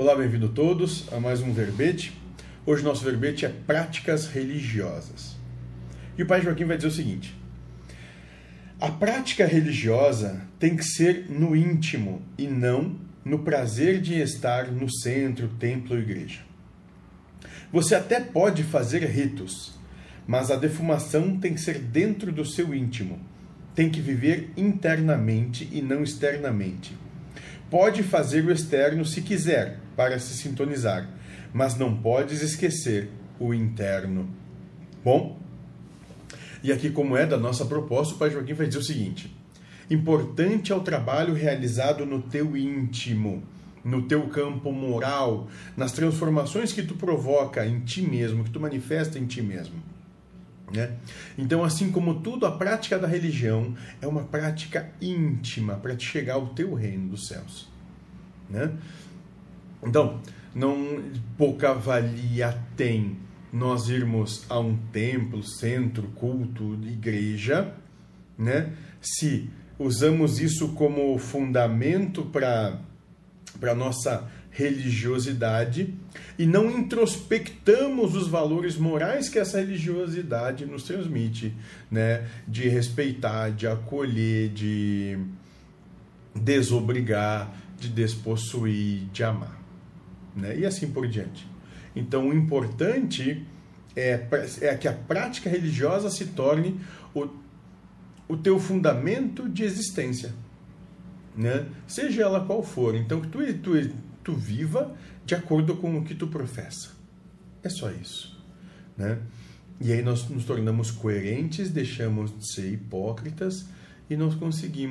Olá, bem-vindo todos a mais um verbete. Hoje nosso verbete é práticas religiosas. E o Pai Joaquim vai dizer o seguinte: A prática religiosa tem que ser no íntimo e não no prazer de estar no centro, templo ou igreja. Você até pode fazer ritos, mas a defumação tem que ser dentro do seu íntimo. Tem que viver internamente e não externamente. Pode fazer o externo se quiser, para se sintonizar, mas não podes esquecer o interno. Bom, e aqui, como é da nossa proposta, o Pai Joaquim vai dizer o seguinte: importante é o trabalho realizado no teu íntimo, no teu campo moral, nas transformações que tu provoca em ti mesmo, que tu manifesta em ti mesmo. Né? Então, assim como tudo, a prática da religião é uma prática íntima para te chegar ao teu reino dos céus. Né? Então, não pouca valia tem nós irmos a um templo, centro, culto, igreja, né? Se usamos isso como fundamento para para nossa religiosidade e não introspectamos os valores morais que essa religiosidade nos transmite, né? De respeitar, de acolher, de desobrigar, de despossuir, de amar, né? E assim por diante. Então, o importante é, é que a prática religiosa se torne o, o teu fundamento de existência, né? Seja ela qual for. Então, que tu, tu, tu viva de acordo com o que tu professa. É só isso, né? E aí nós nos tornamos coerentes, deixamos de ser hipócritas e nós conseguimos